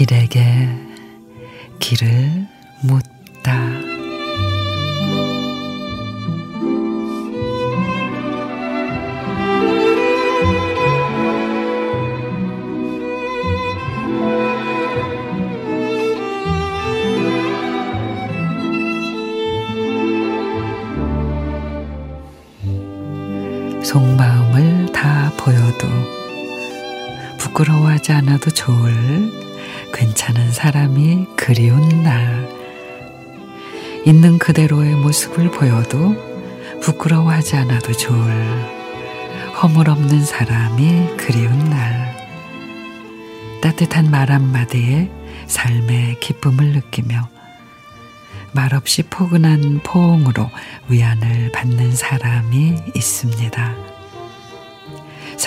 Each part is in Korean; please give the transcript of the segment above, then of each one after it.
길에게 길을 묻 속마음을 다 보여도 부끄러워하지 않아도 좋을 괜찮은 사람이 그리운 날 있는 그대로의 모습을 보여도 부끄러워하지 않아도 좋을 허물 없는 사람이 그리운 날 따뜻한 말 한마디에 삶의 기쁨을 느끼며 말없이 포근한 포옹으로 위안을 받는 사람이 있습니다.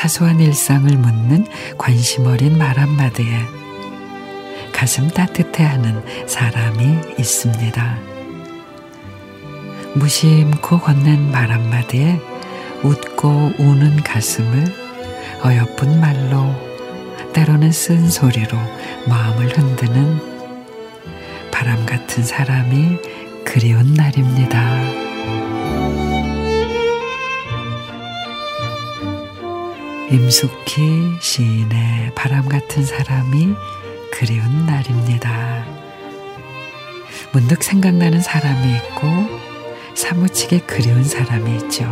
사소한 일상을 묻는 관심 어린 말 한마디에 가슴 따뜻해하는 사람이 있습니다. 무심코 건넨 말 한마디에 웃고 우는 가슴을 어여쁜 말로 때로는 쓴 소리로 마음을 흔드는 바람 같은 사람이 그리운 날입니다. 임숙희 시인의 바람 같은 사람이 그리운 날입니다. 문득 생각나는 사람이 있고 사무치게 그리운 사람이 있죠.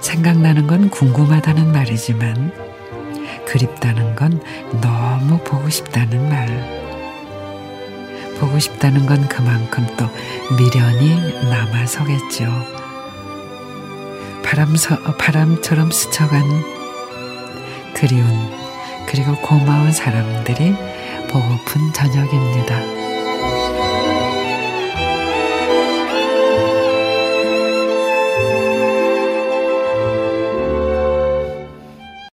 생각나는 건 궁금하다는 말이지만 그립다는 건 너무 보고 싶다는 말. 보고 싶다는 건 그만큼 또 미련이 남아서겠죠. 바람 서, 바람처럼 스쳐간 그리운 그리고 고마운 사람들이 보고픈 저녁입니다.